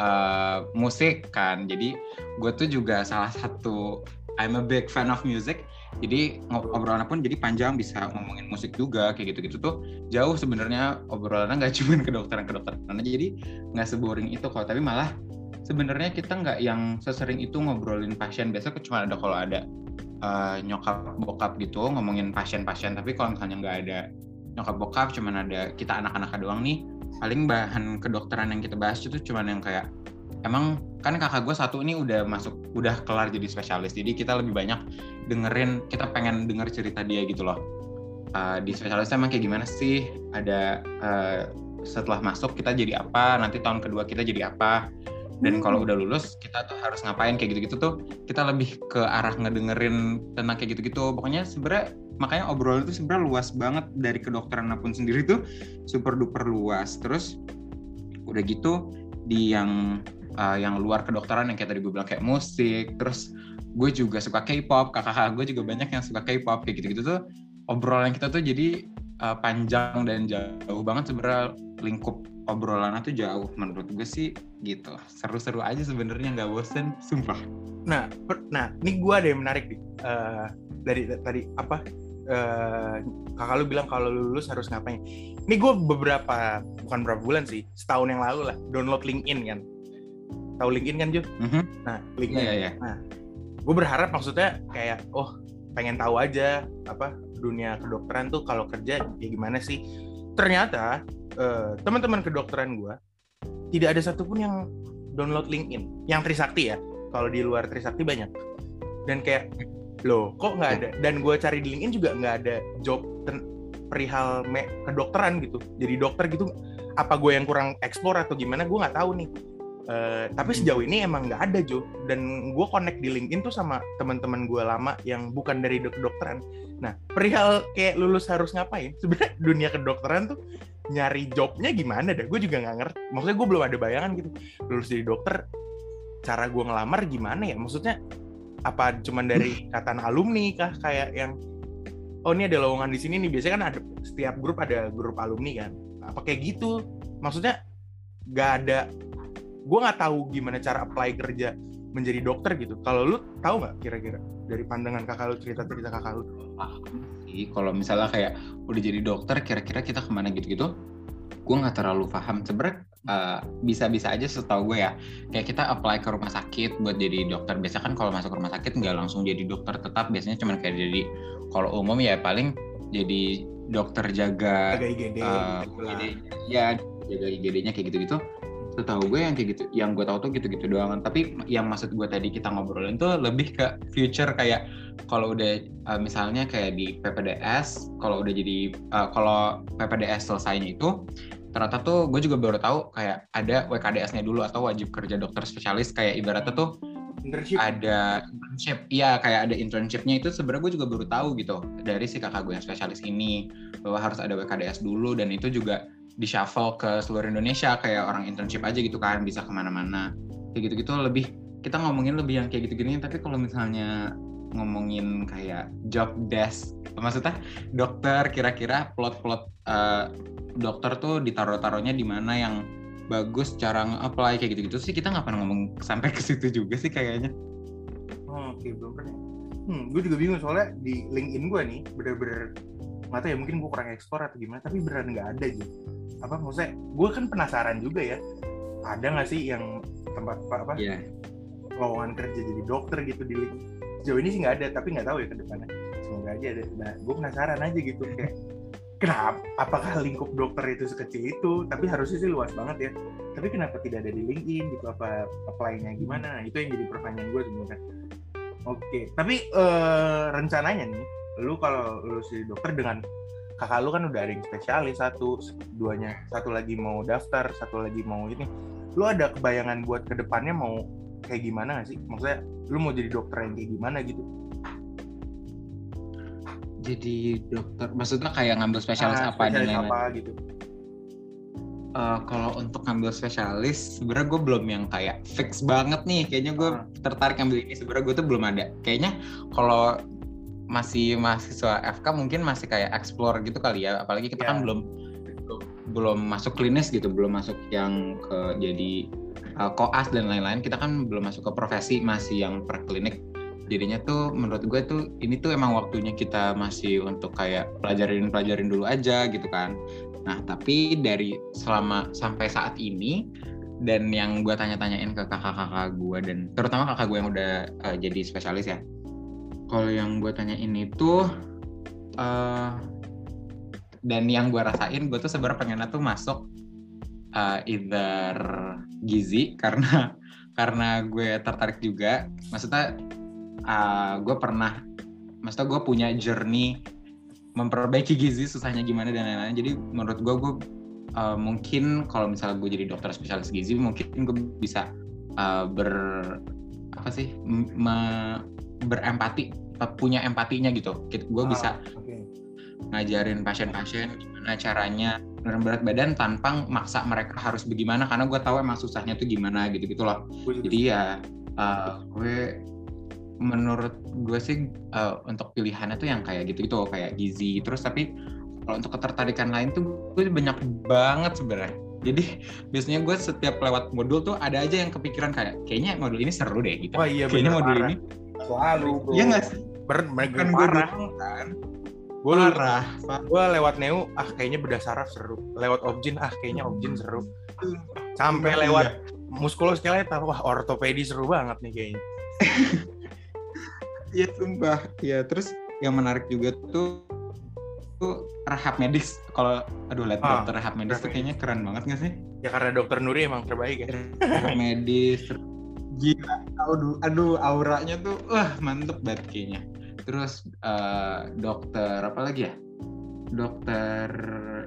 eh, musik kan. Jadi gue tuh juga salah satu I'm a big fan of music jadi obrolannya pun jadi panjang bisa ngomongin musik juga kayak gitu-gitu tuh jauh sebenarnya obrolannya nggak cuma kedokteran kedokteran jadi nggak seboring itu kok. Tapi malah sebenarnya kita nggak yang sesering itu ngobrolin pasien. Biasa cuma ada kalau ada eh, nyokap bokap gitu ngomongin pasien-pasien. Tapi kalau misalnya nggak ada nyokap bokap cuman ada kita anak-anak doang nih paling bahan kedokteran yang kita bahas itu cuman yang kayak emang kan kakak gue satu ini udah masuk udah kelar jadi spesialis. Jadi kita lebih banyak dengerin kita pengen denger cerita dia gitu loh. Uh, di spesialis emang kayak gimana sih? Ada uh, setelah masuk kita jadi apa? Nanti tahun kedua kita jadi apa? Dan kalau udah lulus kita tuh harus ngapain? Kayak gitu-gitu tuh kita lebih ke arah ngedengerin tentang kayak gitu-gitu. Pokoknya sebenarnya makanya obrolan itu sebenarnya luas banget. Dari kedokteran pun sendiri tuh super duper luas. Terus udah gitu di yang uh, yang luar kedokteran yang kayak tadi gue bilang kayak musik terus gue juga suka K-pop kakak-kakak gue juga banyak yang suka K-pop kayak gitu-gitu tuh obrolan kita tuh jadi uh, panjang dan jauh banget sebenarnya lingkup obrolannya tuh jauh menurut gue sih gitu seru-seru aja sebenarnya nggak bosen sumpah Nah, per- nah, ini gue ada yang menarik nih. Eh, dari tadi apa? eh, kakak lu bilang kalau lu lulus harus ngapain? Ini gue beberapa, bukan berapa bulan sih, setahun yang lalu lah, download LinkedIn kan. Tahu LinkedIn kan, Jun? Mhm. Nah, LinkedIn. iya iya. Gue berharap maksudnya kayak, oh, pengen tahu aja apa dunia kedokteran tuh kalau kerja ya gimana sih? Ternyata eh, teman-teman kedokteran gue tidak ada satupun yang download LinkedIn. Yang Trisakti ya. Kalau di luar Trisakti banyak. Dan kayak loh kok nggak ada dan gue cari di LinkedIn juga nggak ada job ten- perihal me- kedokteran gitu jadi dokter gitu apa gue yang kurang eksplor atau gimana gue nggak tahu nih Eh, tapi sejauh ini emang nggak ada Jo. Dan gue connect di LinkedIn tuh sama teman-teman gue lama yang bukan dari dok- kedokteran nah perihal kayak lulus harus ngapain? Sebenarnya dunia kedokteran tuh nyari jobnya gimana dah? Gue juga nggak ngerti. Maksudnya gue belum ada bayangan gitu. Lulus jadi dokter cara gue ngelamar gimana ya? Maksudnya apa cuman dari ikatan alumni kah? Kayak yang oh ini ada lowongan di sini nih. Biasanya kan ada setiap grup ada grup alumni kan. Apa kayak gitu? Maksudnya nggak ada gue nggak tahu gimana cara apply kerja menjadi dokter gitu. Kalau lu tahu nggak kira-kira dari pandangan kakak lu cerita cerita kakak lu? Sih kalau misalnya kayak udah jadi dokter kira-kira kita ke mana gitu-gitu gue nggak terlalu paham. Sebenarnya uh, bisa-bisa aja setahu gue ya kayak kita apply ke rumah sakit buat jadi dokter. Biasa kan kalau masuk rumah sakit nggak langsung jadi dokter tetap biasanya cuma kayak jadi kalau umum ya paling jadi dokter jaga agak IGD uh, gitu. IGD ya jaga IGD-nya kayak gitu-gitu setahu gue yang kayak gitu yang gue tahu tuh gitu-gitu doang tapi yang maksud gue tadi kita ngobrolin tuh lebih ke future kayak kalau udah uh, misalnya kayak di PPDS kalau udah jadi uh, kalau PPDS selesainya itu ternyata tuh gue juga baru tahu kayak ada WKDS-nya dulu atau wajib kerja dokter spesialis kayak ibaratnya tuh internship. ada internship. Iya kayak ada internshipnya itu sebenarnya gue juga baru tahu gitu dari si kakak gue yang spesialis ini bahwa harus ada WKDS dulu dan itu juga di shuffle ke seluruh Indonesia kayak orang internship aja gitu kan bisa ke mana-mana kayak gitu-gitu lebih kita ngomongin lebih yang kayak gitu-gini tapi kalau misalnya ngomongin kayak job desk maksudnya dokter kira-kira plot-plot uh, dokter tuh ditaruh-taruhnya di mana yang bagus cara nge-apply kayak gitu-gitu sih kita nggak pernah ngomong sampai ke situ juga sih kayaknya. Oh, Oke okay, belum. Hmm, gue juga bingung soalnya di LinkedIn gue nih bener-bener nggak tahu ya mungkin gue kurang ekspor atau gimana tapi beneran nggak ada gitu. Apa maksudnya? Gue kan penasaran juga ya. Ada nggak sih yang tempat apa? apa yeah. lowongan kerja jadi dokter gitu di LinkedIn? Sejauh ini sih nggak ada tapi nggak tahu ya ke depannya. Semoga aja ada. Nah, gue penasaran aja gitu kayak kenapa apakah lingkup dokter itu sekecil itu tapi harusnya sih luas banget ya tapi kenapa tidak ada di LinkedIn gitu apa apply-nya gimana nah, itu yang jadi pertanyaan gue sebenarnya oke tapi uh, rencananya nih lu kalau lu si dokter dengan kakak lu kan udah ada yang spesialis satu duanya satu lagi mau daftar satu lagi mau ini. Lu ada kebayangan buat ke depannya mau kayak gimana gak sih? Maksudnya lu mau jadi dokter yang kayak gimana gitu? Jadi dokter maksudnya kayak ngambil spesialis ah, apa spesialis dan apa gitu. Uh, kalau untuk ngambil spesialis sebenarnya gue belum yang kayak fix banget nih. Kayaknya gue ah. tertarik ngambil ini sebenarnya gue tuh belum ada. Kayaknya kalau masih mahasiswa FK mungkin masih kayak explore gitu kali ya apalagi kita yeah. kan ya. belum belum masuk klinis gitu belum masuk yang ke jadi uh, koas dan lain-lain kita kan belum masuk ke profesi masih yang per klinik jadinya tuh menurut gue tuh ini tuh emang waktunya kita masih untuk kayak pelajarin pelajarin dulu aja gitu kan nah tapi dari selama sampai saat ini dan yang gue tanya-tanyain ke kakak-kakak gue dan terutama kakak gue yang udah uh, jadi spesialis ya kalau yang gue tanya ini tuh uh, dan yang gue rasain gue tuh sebenarnya pengennya tuh masuk uh, either gizi karena karena gue tertarik juga. Maksudnya uh, ah, gue pernah maksudnya gue punya journey memperbaiki gizi susahnya gimana dan lain-lain. Jadi menurut gue gue uh, mungkin kalau misalnya gue jadi dokter spesialis gizi mungkin gue bisa uh, ber apa sih me, berempati punya empatinya gitu. Gue oh, bisa okay. ngajarin pasien-pasien gimana caranya menurun berat badan tanpa maksa mereka harus bagaimana karena gue tahu emang susahnya tuh gimana gitu gitu loh jadi ya uh, gue menurut gue sih uh, untuk pilihannya tuh yang kayak gitu gitu kayak gizi. Terus tapi kalau untuk ketertarikan lain tuh gue banyak banget sebenarnya. Jadi biasanya gue setiap lewat modul tuh ada aja yang kepikiran kayak kayaknya modul ini seru deh gitu. Oh, iya, kayaknya modul parah. ini selalu bro iya nggak sih ber kan parah kan gue parah gue lewat neo ah kayaknya beda saraf seru lewat objin ah kayaknya objin seru sampai iya. lewat muskuloskeletal wah ortopedi seru banget nih kayaknya Iya sumpah. Ya terus yang menarik juga tuh tuh rehab medis. Kalau aduh lihat ah, dokter rehab medis tuh kayaknya keren banget gak sih? Ya karena dokter Nuri emang terbaik ya. Rehab medis. Gila. Aduh, aduh auranya tuh wah mantep banget kayaknya. Terus uh, dokter apa lagi ya? Dokter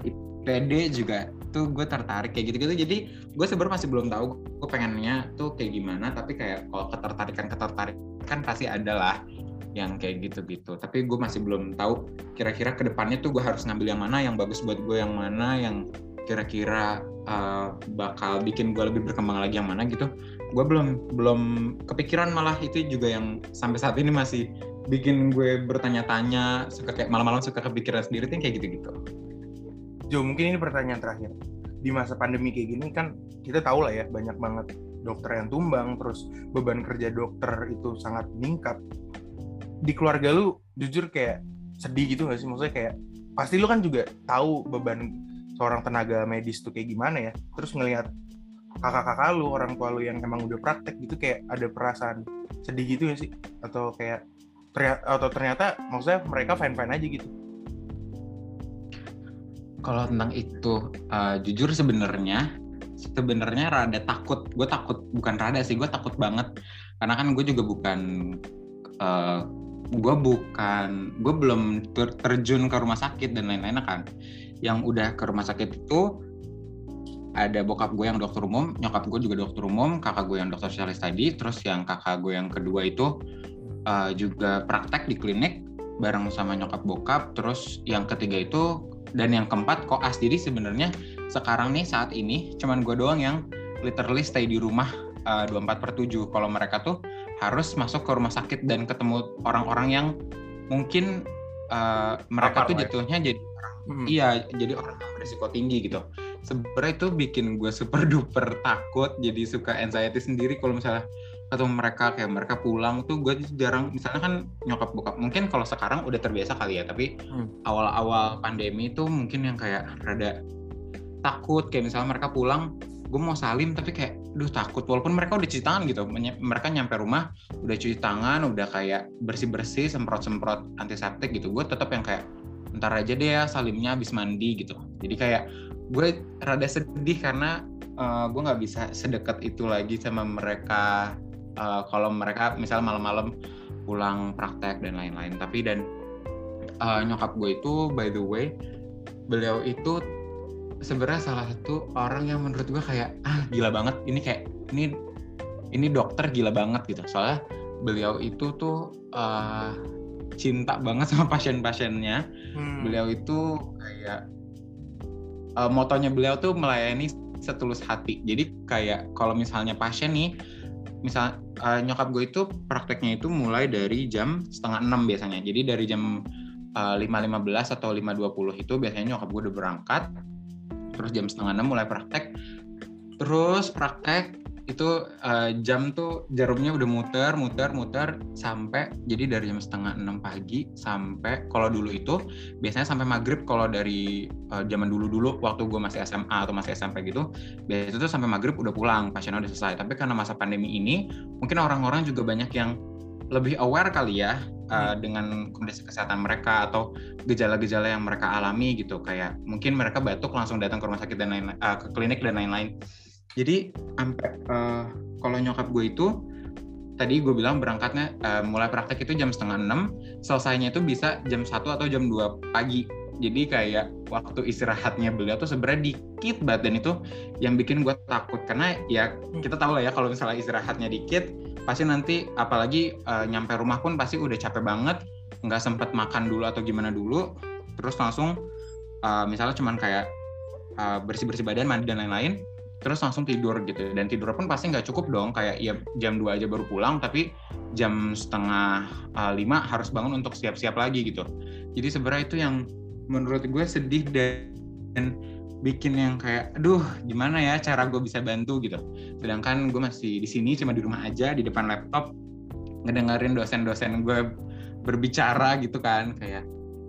IPD juga tuh gue tertarik kayak gitu-gitu jadi gue sebenarnya masih belum tahu gue pengennya tuh kayak gimana tapi kayak kalau ketertarikan ketertarikan pasti ada lah yang kayak gitu-gitu tapi gue masih belum tahu kira-kira ke depannya tuh gue harus ngambil yang mana yang bagus buat gue yang mana yang kira-kira uh, bakal bikin gue lebih berkembang lagi yang mana gitu gue belum belum kepikiran malah itu juga yang sampai saat ini masih bikin gue bertanya-tanya suka kayak malam-malam suka kepikiran sendiri tuh kayak gitu-gitu. Jo mungkin ini pertanyaan terakhir. Di masa pandemi kayak gini kan kita tahu lah ya banyak banget dokter yang tumbang terus beban kerja dokter itu sangat meningkat. Di keluarga lu jujur kayak sedih gitu gak sih? Maksudnya kayak pasti lu kan juga tahu beban seorang tenaga medis tuh kayak gimana ya. Terus ngelihat kakak-kakak lu orang tua lu yang emang udah praktek gitu kayak ada perasaan sedih gitu ya sih? Atau kayak atau ternyata maksudnya mereka fine fine aja gitu? Kalau tentang itu uh, jujur sebenarnya sebenarnya rada takut. Gue takut bukan rada sih gue takut banget. Karena kan gue juga bukan uh, gue bukan gue belum ter terjun ke rumah sakit dan lain-lain kan. Yang udah ke rumah sakit itu ada bokap gue yang dokter umum nyokap gue juga dokter umum kakak gue yang dokter spesialis tadi terus yang kakak gue yang kedua itu uh, juga praktek di klinik bareng sama nyokap bokap terus yang ketiga itu dan yang keempat koas jadi sebenarnya sekarang nih saat ini cuman gue doang yang literally stay di rumah uh, 24 per 7 kalau mereka tuh harus masuk ke rumah sakit dan ketemu orang-orang yang mungkin uh, mereka tuh ya? jatuhnya jadi orang hmm. iya jadi orang yang berisiko tinggi gitu sebenarnya itu bikin gue super duper takut jadi suka anxiety sendiri kalau misalnya ketemu mereka kayak mereka pulang tuh gue jarang misalnya kan nyokap bokap mungkin kalau sekarang udah terbiasa kali ya tapi hmm. awal-awal pandemi itu mungkin yang kayak rada takut kayak misalnya mereka pulang gue mau salim tapi kayak duh takut walaupun mereka udah cuci tangan gitu mereka nyampe rumah udah cuci tangan udah kayak bersih bersih semprot semprot antiseptik gitu gue tetap yang kayak ntar aja deh ya salimnya habis mandi gitu jadi kayak gue rada sedih karena uh, gue nggak bisa sedekat itu lagi sama mereka uh, kalau mereka misal malam-malam pulang praktek dan lain-lain. Tapi dan uh, nyokap gue itu by the way beliau itu sebenarnya salah satu orang yang menurut gue kayak ah gila banget. Ini kayak ini ini dokter gila banget gitu. Soalnya beliau itu tuh uh, cinta banget sama pasien-pasiennya. Hmm. beliau itu kayak uh, motonya beliau tuh melayani setulus hati jadi kayak kalau misalnya pasien nih misal uh, nyokap gue itu prakteknya itu mulai dari jam setengah enam biasanya. Jadi dari jam uh, lima lima belas atau lima dua puluh itu biasanya nyokap gue udah berangkat. Terus jam setengah enam mulai praktek. Terus praktek itu uh, jam tuh jarumnya udah muter muter muter sampai jadi dari jam setengah enam pagi sampai kalau dulu itu biasanya sampai maghrib kalau dari uh, zaman dulu dulu waktu gue masih SMA atau masih SMP gitu biasanya itu sampai maghrib udah pulang pasiennya udah selesai. Tapi karena masa pandemi ini mungkin orang-orang juga banyak yang lebih aware kali ya uh, dengan kondisi kesehatan mereka atau gejala-gejala yang mereka alami gitu. Kayak mungkin mereka batuk langsung datang ke rumah sakit dan lain uh, ke klinik dan lain-lain jadi sampai uh, kalau nyokap gue itu tadi gue bilang berangkatnya uh, mulai praktek itu jam setengah enam selesainya itu bisa jam satu atau jam 2 pagi. Jadi kayak waktu istirahatnya beliau tuh sebenarnya dikit banget dan itu yang bikin gue takut. Karena ya kita tahu lah ya kalau misalnya istirahatnya dikit pasti nanti apalagi uh, nyampe rumah pun pasti udah capek banget nggak sempet makan dulu atau gimana dulu. Terus langsung uh, misalnya cuman kayak uh, bersih bersih badan mandi dan lain-lain terus langsung tidur gitu. Dan tidur pun pasti nggak cukup dong kayak ya jam 2 aja baru pulang tapi jam setengah uh, lima harus bangun untuk siap-siap lagi gitu. Jadi sebenarnya itu yang menurut gue sedih dan bikin yang kayak aduh gimana ya cara gue bisa bantu? gitu. Sedangkan gue masih di sini cuma di rumah aja di depan laptop ngedengerin dosen-dosen gue berbicara gitu kan kayak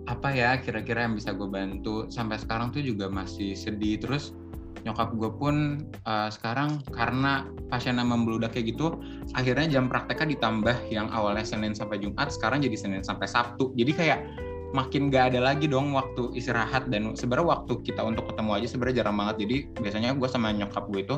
apa ya kira-kira yang bisa gue bantu? Sampai sekarang tuh juga masih sedih. Terus nyokap gue pun uh, sekarang karena pasiennya membludak kayak gitu akhirnya jam prakteknya ditambah yang awalnya Senin sampai Jumat sekarang jadi Senin sampai Sabtu. Jadi kayak makin gak ada lagi dong waktu istirahat dan sebenarnya waktu kita untuk ketemu aja sebenarnya jarang banget. Jadi biasanya gue sama nyokap gue itu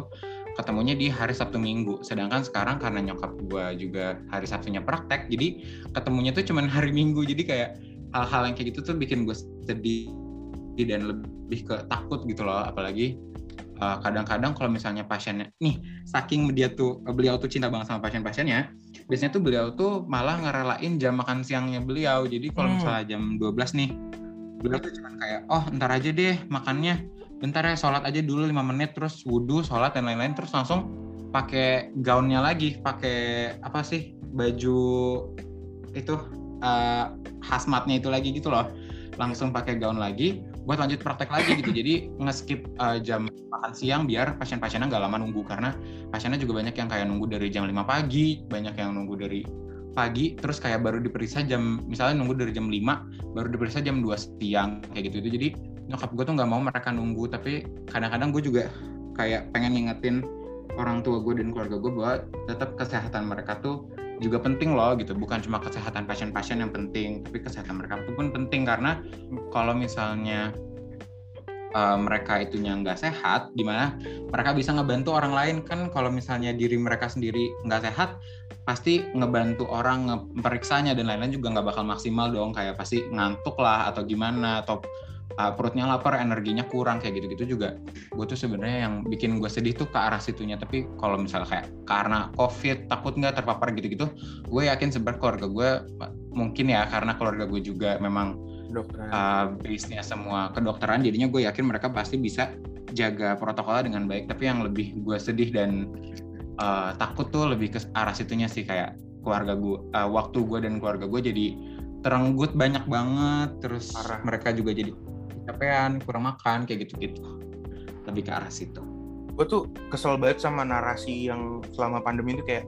ketemunya di hari Sabtu Minggu. Sedangkan sekarang karena nyokap gue juga hari Sabtunya praktek jadi ketemunya tuh cuma hari Minggu. Jadi kayak hal-hal yang kayak gitu tuh bikin gue sedih dan lebih ke takut gitu loh. Apalagi kadang eh, kadang-kadang kalau misalnya pasiennya nih saking dia tuh beliau tuh cinta banget sama pasien-pasiennya biasanya tuh beliau tuh malah ngerelain jam makan siangnya beliau. Jadi kalau hmm. misalnya jam 12 nih beliau tuh cuma kayak oh ntar aja deh makannya. Bentar ya sholat aja dulu lima menit terus wudhu sholat dan lain-lain. Terus langsung pakai gaunnya lagi pakai apa sih baju itu uh, hazmatnya itu lagi gitu loh. Langsung pakai gaun lagi buat lanjut praktek lagi gitu. Jadi ngeskip uh, jam makan siang biar pasien-pasiennya nggak lama nunggu. Karena pasiennya juga banyak yang kayak nunggu dari jam 5 pagi banyak yang nunggu dari pagi. Terus kayak baru diperiksa jam misalnya nunggu dari jam 5 baru diperiksa jam 2 siang kayak gitu itu jadi nyokap gue tuh nggak mau mereka nunggu. Tapi kadang-kadang gue juga kayak pengen ngingetin orang tua gue dan keluarga gue bahwa tetap kesehatan mereka tuh juga penting loh gitu. Bukan cuma kesehatan pasien-pasien yang penting tapi kesehatan mereka pun penting. Karena kalau misalnya uh, mereka itunya nggak sehat gimana? Mereka bisa ngebantu orang lain. Kan kalau misalnya diri mereka sendiri nggak sehat pasti ngebantu orang ngeperiksanya dan lain-lain juga nggak bakal maksimal dong. Kayak pasti ngantuk lah atau gimana atau uh, perutnya lapar, energinya kurang kayak gitu-gitu juga. Gue tuh sebenarnya yang bikin gue sedih tuh ke arah situnya. Tapi kalau misalnya kayak karena COVID takut nggak terpapar gitu-gitu, gue yakin sebenarnya keluarga gue mungkin ya karena keluarga gue juga memang uh, base-nya semua kedokteran, jadinya gue yakin mereka pasti bisa jaga protokolnya dengan baik. Tapi yang lebih gue sedih dan uh, takut tuh lebih ke arah situnya sih kayak keluarga gue uh, waktu gue dan keluarga gue jadi terenggut banyak banget terus Parah. mereka juga jadi kecapean kurang makan kayak gitu-gitu. Lebih ke arah situ. Gue tuh kesel banget sama narasi yang selama pandemi itu kayak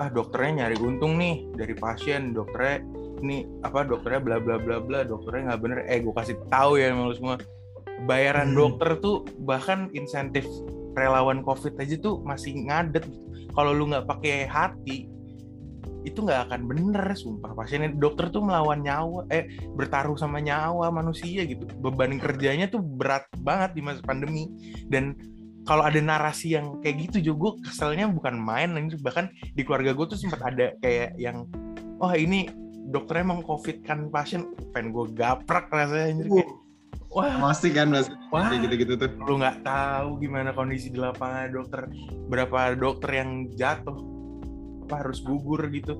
ah dokternya nyari untung nih dari pasien dokternya ini apa dokternya bla bla bla bla dokternya nggak bener. Eh gue kasih tahu ya sama lu semua. Bayaran Hmm. dokter tuh bahkan insentif relawan covid aja tuh masih ngadet kalau lu nggak pakai hati itu nggak akan bener sumpah. Pasiennya dokter tuh melawan nyawa eh bertaruh sama nyawa manusia gitu. Beban kerjanya tuh berat banget di masa pandemi. Dan kalau ada narasi yang kayak gitu juga gue keselnya bukan main bahkan di keluarga gue tuh sempat ada kayak yang wah ini dokternya emang covid kan pasien. Pengen gue gaprak rasanya anjir kayak wah. Masih kan mas? Wah. gitu-gitu tuh. Lu nggak tahu gimana kondisi di lapangan dokter. Berapa dokter yang jatuh apa harus gugur gitu.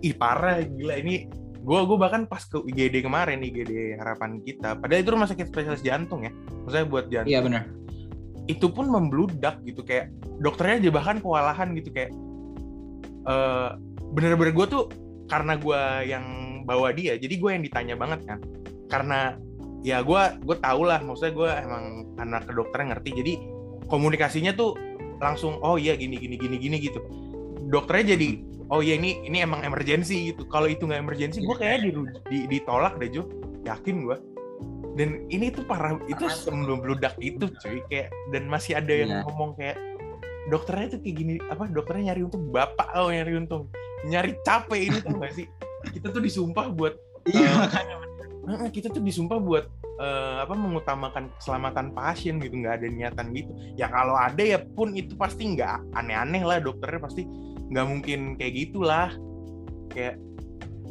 Ih parah gila. Ini gue gue bahkan pas ke IGD kemarin IGD harapan kita padahal itu rumah sakit spesialis jantung ya maksudnya buat jantung. Iya benar. Itu pun membludak gitu kayak dokternya aja bahkan kewalahan gitu kayak eh bener-bener gue tuh karena gue yang bawa dia jadi gue yang ditanya banget kan. Karena ya gue gue tau lah maksudnya gue emang anak kedokteran ngerti jadi komunikasinya tuh langsung oh iya gini gini gini gini gitu dokternya jadi oh iya ini ini emang emergency gitu. Kalau itu nggak emergency gue kayaknya diru- di, ditolak deh Jo yakin gue dan ini tuh parah itu sebelum bludak itu cuy kayak dan masih ada yang Iya. ngomong kayak dokternya tuh kayak gini apa dokternya nyari untung bapak oh nyari untung. Nyari capek ini tuh gak sih? Kita tuh disumpah buat iya makanya. Heeh, kita tuh disumpah buat eh, apa mengutamakan keselamatan pasien gitu nggak ada niatan gitu. Ya kalau ada ya pun itu pasti nggak aneh-aneh lah dokternya pasti nggak mungkin kayak gitulah. Kayak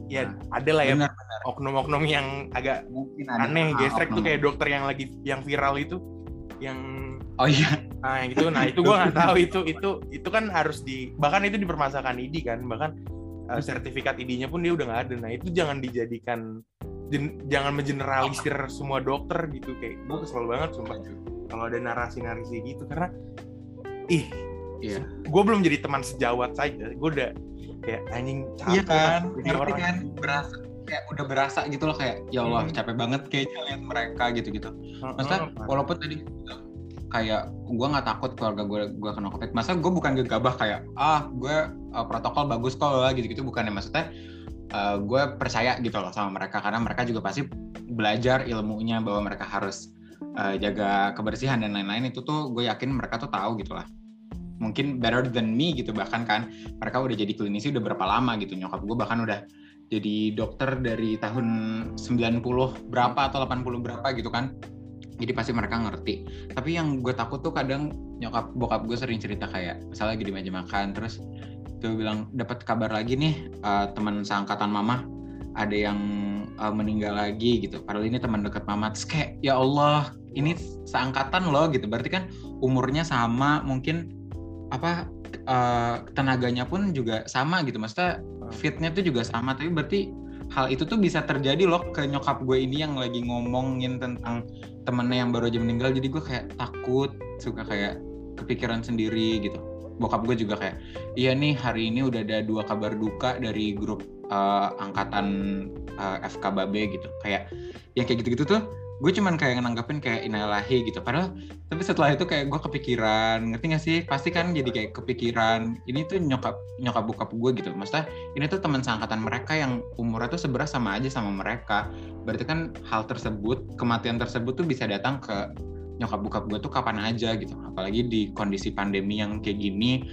ya ada lah ya oknum-oknum yang agak mungkin ada aneh Ah, gestrek tuh kayak dokter yang lagi yang viral itu yang oh iya. Nah itu nah itu gua nggak tahu. Itu itu itu kan harus di bahkan itu dipermasalahkan ID kan. Bahkan uh, sertifikat ID-nya pun dia udah nggak ada. Nah itu jangan dijadikan jen- jangan mengeneralisir semua dokter gitu. Kayak gue kesel banget sumpah. Kalau ada narasi-narasi gitu. Karena ih Iya. gue belum jadi teman sejawat saja. Gue udah kayak anjing capek Iya kan, ngerti kan, berasa kayak udah berasa gitu loh kayak ya Allah Hmm. capek banget kayaknya lihat mereka gitu-gitu. Heeh, Maksudnya walaupun tadi kayak gue nggak takut keluarga gue gue kena covid, masa gue bukan gegabah kayak ah gue uh, protokol bagus kok lah gitu-gitu. Bukan ya maksudnya uh, gue percaya gitu loh sama mereka. Karena mereka juga pasti belajar ilmunya bahwa mereka harus uh, jaga kebersihan dan lain-lain. Itu tuh gue yakin mereka tuh tahu gitu lah mungkin better than me gitu bahkan kan mereka udah jadi klinisi udah berapa lama gitu. Nyokap gue bahkan udah jadi dokter dari tahun 90 berapa atau 80 berapa gitu kan. Jadi pasti mereka ngerti. Tapi yang gue takut tuh kadang nyokap bokap gue sering cerita kayak misalnya lagi di meja makan terus tuh bilang dapat kabar lagi nih uh, teman seangkatan mama ada yang uh, meninggal lagi gitu. Padahal ini teman dekat mama. Terus kayak ya Allah ini seangkatan loh gitu. Berarti kan umurnya sama mungkin apa uh, tenaganya pun juga sama gitu. Maksudnya fitnya tuh juga sama tapi berarti hal itu tuh bisa terjadi loh ke nyokap gue ini yang lagi ngomongin tentang temennya yang baru aja meninggal. Jadi gue kayak takut suka kayak kepikiran sendiri gitu. Bokap gue juga kayak iya nih hari ini udah ada dua kabar duka dari grup uh, angkatan uh, FK Babe gitu. Kayak yang kayak gitu-gitu tuh gue cuman kayak nanggapin kayak inalahi gitu. Padahal tapi setelah itu kayak gue kepikiran ngerti gak sih? Pasti kan jadi kayak kepikiran ini tuh nyokap nyokap bokap gue gitu. Maksudnya ini tuh teman seangkatan mereka yang umurnya tuh sebenarnya sama aja sama mereka. Berarti kan hal tersebut kematian tersebut tuh bisa datang ke nyokap bokap gue tuh kapan aja gitu. Apalagi di kondisi pandemi yang kayak gini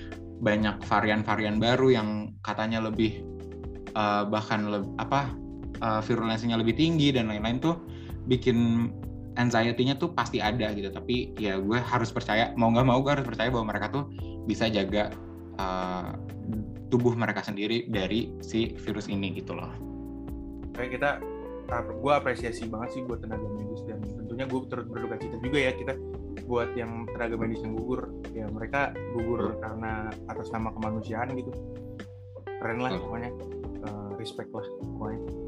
banyak varian-varian baru yang katanya lebih uh, bahkan lebih apa uh, virulensinya lebih tinggi dan lain-lain tuh bikin anxiety-nya tuh pasti ada gitu. Tapi ya gue harus percaya mau nggak mau gue harus percaya bahwa mereka tuh bisa jaga uh, tubuh mereka sendiri dari si virus ini gitu loh. Kayak kita gue apresiasi banget sih buat tenaga medis dan tentunya gue turut berduka cita juga ya kita buat yang tenaga medis yang gugur. Ya mereka gugur karena atas nama kemanusiaan gitu. Keren lah Betul. pokoknya. Eh, respect lah pokoknya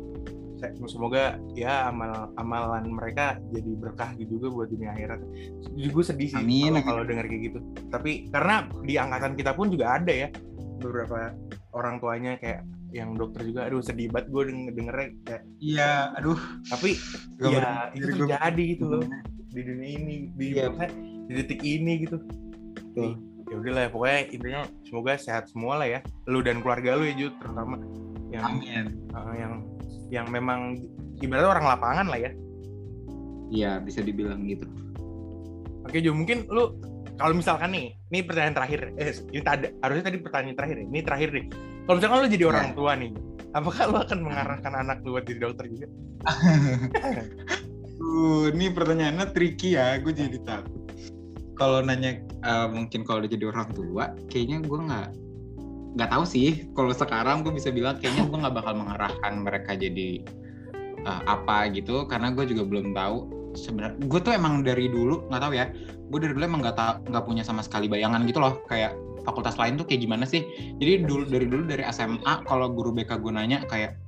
semoga ya amal amalan mereka jadi berkah juga buat dunia akhirat. Gue sedih sih Amin, kalau kalau dengar kayak gitu. Tapi karena di angkatan kita pun juga ada ya beberapa orang tuanya kayak yang dokter juga aduh sedih banget gue denger dengernya kayak Iya, aduh. tapi Gak ya itu gue. terjadi gitu loh di dunia ini di maksudnya di detik ini gitu ya udah lah pokoknya intinya semoga sehat semua lah ya lu dan keluarga lu ya Jud terutama yang Amin. uh, yang yang memang ibaratnya orang lapangan lah ya. Iya, bisa dibilang gitu. oke Jo mungkin lu kalau misalkan nih ini pertanyaan terakhir. Eh ini tadi harusnya tadi pertanyaan terakhir ya. Ini terakhir nih. Kalau misalkan lu jadi orang tua nih apakah lu akan mengarahkan anak lu buat jadi dokter juga? Uh, ini pertanyaannya tricky ya, gue jadi takut. Kalau nanya eh, mungkin kalau udah jadi orang tua, kayaknya gue nggak nggak tahu sih. Kalau sekarang gue bisa bilang kayaknya gue nggak bakal mengarahkan mereka jadi eh, apa gitu, karena gue juga belum tahu sebenarnya. Gue tuh emang dari dulu nggak tahu ya. Gue dari dulu emang nggak tahu nggak punya sama sekali bayangan gitu loh, kayak fakultas lain tuh kayak gimana sih. Jadi dulu dari dulu dari SMA kalau guru BK gue nanya kayak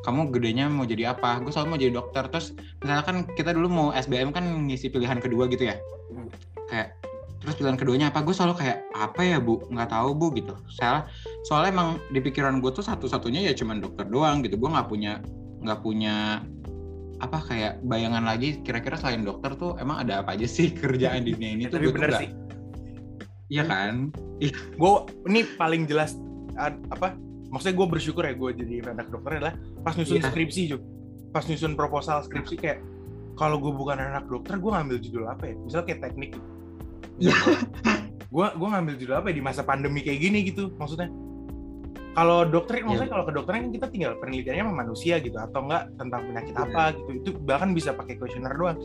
kamu gedenya mau jadi apa? Gue selalu mau jadi dokter. Terus misalnya kan kita dulu mau SBM kan ngisi pilihan kedua gitu ya. Hmm. Kayak terus pilihan keduanya apa? Gue selalu kayak apa ya bu? Nggak tahu bu gitu. Soalnya soalnya emang di pikiran gue tuh satu-satunya ya cuman dokter doang gitu. Gue nggak punya nggak punya apa kayak bayangan lagi kira-kira selain dokter tuh emang ada apa aja sih kerjaan di dunia ini tuh tapi gue tuh bener nggak- sih iya kan gue ini paling jelas apa maksudnya gue bersyukur ya gue jadi anak dokter adalah pas nyusun Iya. skripsi juga pas nyusun proposal skripsi kayak kalau gue bukan anak dokter gue ngambil judul apa ya misalnya kayak teknik Iya. gue gue ngambil judul apa ya di masa pandemi kayak gini gitu maksudnya kalau dokter maksudnya Iya. kalau kedokteran kan kita tinggal penelitiannya sama manusia gitu atau enggak tentang penyakit Iya. apa gitu itu bahkan bisa pakai kuesioner doang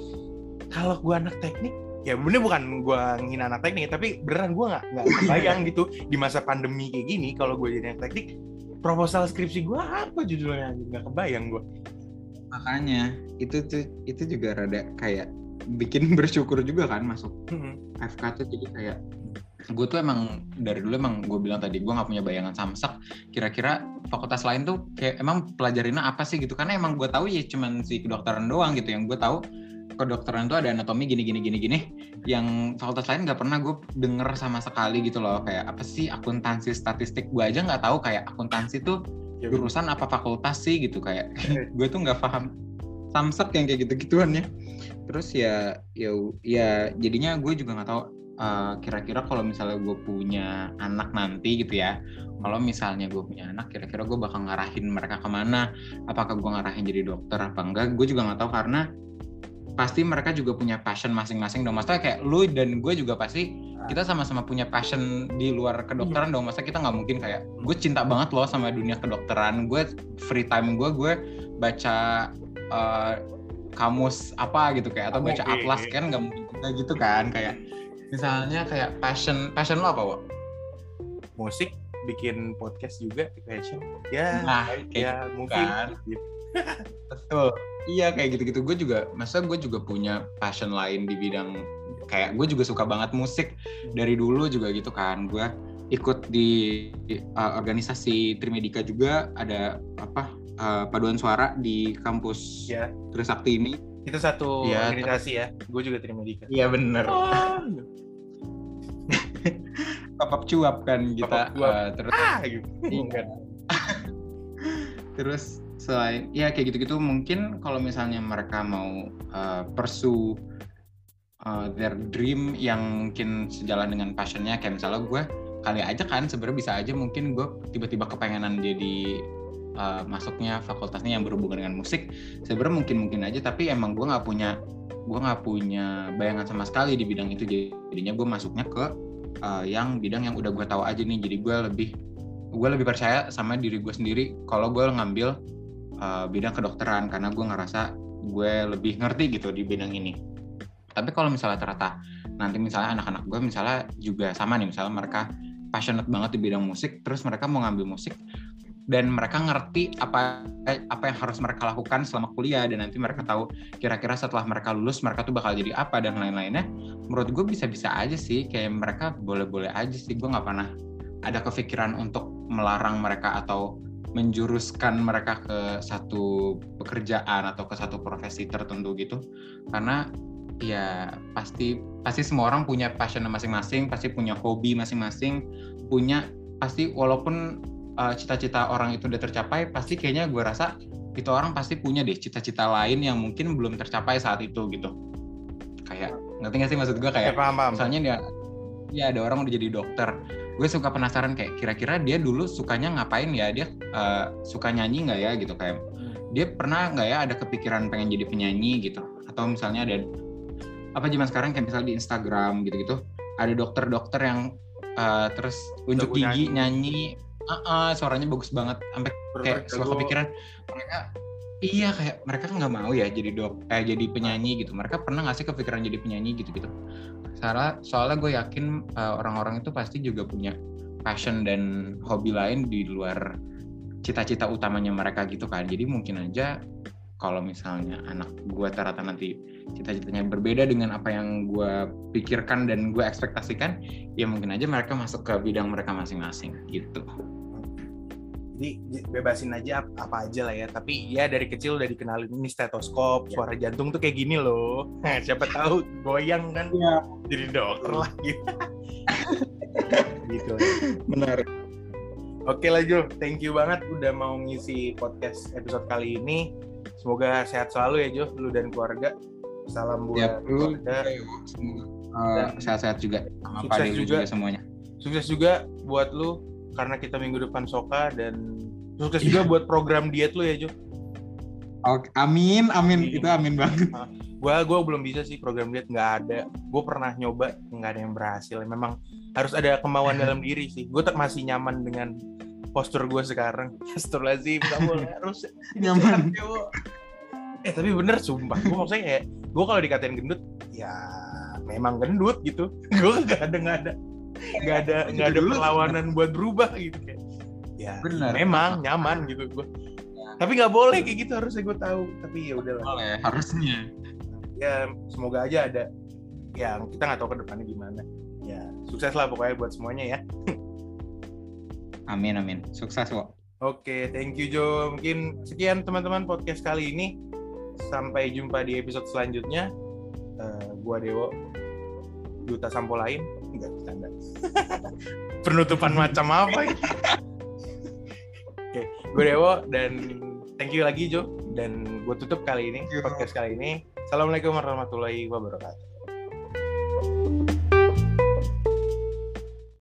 kalau gue anak teknik ya bener bukan gue ngina anak teknik tapi beneran gue nggak nggak kebayang gitu di masa pandemi kayak gini kalau gue jadi anak teknik proposal skripsi gue apa judulnya nggak kebayang gue makanya itu tuh itu juga rada kayak bikin bersyukur juga kan masuk FK tuh jadi kayak gue tuh emang dari dulu emang gue bilang tadi gue nggak punya bayangan samsak. Kira-kira fakultas lain tuh kayak emang pelajarinnya apa sih gitu? Karena emang gue tahu ya cuman si kedokteran doang gitu. Yang gue tahu kedokteran tuh ada anatomi gini gini gini gini. Yang fakultas lain nggak pernah gue denger sama sekali gitu loh. Kayak apa sih akuntansi statistik? Gue aja nggak tahu kayak akuntansi tuh Ya, jurusan apa fakultas sih gitu. Kayak gue tuh nggak paham samsek yang kayak gitu-gituan ya terus ya ya ya jadinya gue juga nggak tahu uh, kira-kira kalau misalnya gue punya anak nanti gitu ya kalau misalnya gue punya anak kira-kira gue bakal ngarahin mereka ke mana? Apakah gue ngarahin jadi dokter apa enggak? Gue juga nggak tahu karena pasti mereka juga punya passion masing-masing dong. Maksudnya kayak lu dan gue juga pasti kita sama-sama punya passion di luar kedokteran dong. Masa kita nggak mungkin kayak gue cinta banget loh sama dunia kedokteran. Gue free time gue gue baca uh, kamus apa gitu kayak atau baca atlas kan nggak mungkin juga gitu kan kayak misalnya kayak passion passion lo apa wo? musik bikin podcast juga passion ya Nah, kayak ya gitu mungkin kan. gitu. Betul. Iya kayak gitu-gitu. Gue juga, masa gue juga punya passion lain di bidang kayak gue juga suka banget musik dari dulu juga gitu kan. Gue ikut di uh, organisasi Trimedika juga ada apa uh, paduan suara di kampus ya Trisakti ini. itu satu Iya, organisasi ya gue juga terima dika Iya bener. oh, Papap cuap kan kita. Papap cuap. uh, terus ah gitu Iya. Terus selain ya kayak gitu-gitu mungkin kalau misalnya mereka mau uh, pursue uh, their dream yang mungkin sejalan dengan passionnya kayak misalnya gue kali aja kan sebenarnya bisa aja mungkin gue tiba-tiba kepengenan jadi uh, masuknya fakultasnya yang berhubungan dengan musik sebenarnya mungkin mungkin aja tapi emang gue nggak punya gue nggak punya bayangan sama sekali di bidang itu. Jadinya gue masuknya ke uh, yang bidang yang udah gue tahu aja nih. Jadi gue lebih gue lebih percaya sama diri gue sendiri kalau gue ngambil uh, bidang kedokteran karena gue ngerasa gue lebih ngerti gitu di bidang ini. Tapi kalau misalnya ternyata nanti misalnya anak-anak gue misalnya juga sama nih misalnya mereka passionate banget di bidang musik terus mereka mau ngambil musik dan mereka ngerti apa apa yang harus mereka lakukan selama kuliah. Dan nanti mereka tahu kira-kira setelah mereka lulus mereka tuh bakal jadi apa dan lain-lainnya. Menurut gue bisa-bisa aja sih. Kayak mereka boleh-boleh aja sih. Gue nggak pernah ada kepikiran untuk melarang mereka atau menjuruskan mereka ke satu pekerjaan atau ke satu profesi tertentu gitu. Karena ya pasti pasti semua orang punya passion masing-masing pasti punya hobi masing-masing punya pasti walaupun uh, cita-cita orang itu udah tercapai pasti kayaknya gue rasa itu orang pasti punya deh cita-cita lain yang mungkin belum tercapai saat itu gitu. Kayak ngerti gak sih maksud gue kayak Ya, paham, paham. misalnya dia ya ada orang udah jadi dokter. Gue suka penasaran kayak kira-kira dia dulu sukanya ngapain ya? Dia uh, suka nyanyi nggak ya gitu kayak. Dia pernah nggak ya ada kepikiran pengen jadi penyanyi gitu? Atau misalnya ada apa zaman sekarang kayak misalnya di Instagram gitu-gitu ada dokter-dokter yang uh, terus unjuk gigi nyanyi, uh, uh, suaranya bagus banget. Sampai kayak suka kepikiran mereka iya kayak mereka kan nggak mau ya jadi dok eh jadi penyanyi gitu. Mereka pernah nggak sih kepikiran jadi penyanyi gitu gitu soalnya soalnya gue yakin uh, orang-orang itu pasti juga punya passion dan hobi lain di luar cita-cita utamanya mereka gitu kan. Jadi mungkin aja kalau misalnya anak gue ternyata nanti cita-citanya berbeda dengan apa yang gue pikirkan dan gue ekspektasikan ya mungkin aja mereka masuk ke bidang mereka masing-masing gitu jadi bebasin aja apa aja lah ya. Tapi ya dari kecil udah dikenalin ini stetoskop Ya. suara jantung tuh kayak gini loh. Nah, siapa tahu goyang kan. Iya. jadi dokter lah gitu. Gitu. Benar oke lah Jo. Thank you banget udah mau ngisi podcast episode kali ini. Semoga sehat selalu ya Jo lu dan keluarga. Salam buat ya lu keluarga. uh, sehat-sehat juga sama Sukses juga. juga semuanya. Sukses juga buat lu karena kita minggu depan soka dan sukses juga buat program diet lu ya Jo. Oke, amin, amin. Iya. Itu amin banget. gua gua belum bisa sih program diet nggak ada. Gue pernah nyoba nggak ada yang berhasil. Memang harus ada kemauan dalam diri sih. Gue masih nyaman dengan postur gue sekarang. Astagfirullahaladzim kamu harus. Nyaman. eh tapi bener sumpah. Gue maksudnya kayak gue kalau dikatain gendut ya memang gendut gitu. Gue nggak ada nggak ada nggak ada nggak ada Dulu- perlawanan buat berubah gitu kayak. Ya Bener. memang nyaman gitu gue tapi nggak boleh kayak gitu harusnya gue tahu. Tapi ya udahlah. Boleh, harusnya. ya semoga aja ada yang kita nggak tahu ke depannya gimana. Ya sukses lah pokoknya buat semuanya ya. Amin, amin. Sukses, kok. oke thank you Jo. Mungkin sekian teman-teman podcast kali ini. Sampai jumpa di episode selanjutnya. Eh, gua Dewo duta sampo lain enggak bercanda penutupan macam apa ya? Oke, gue Dewo dan thank you lagi Jo dan gue tutup kali ini podcast kali ini. Assalamualaikum warahmatullahi wabarakatuh.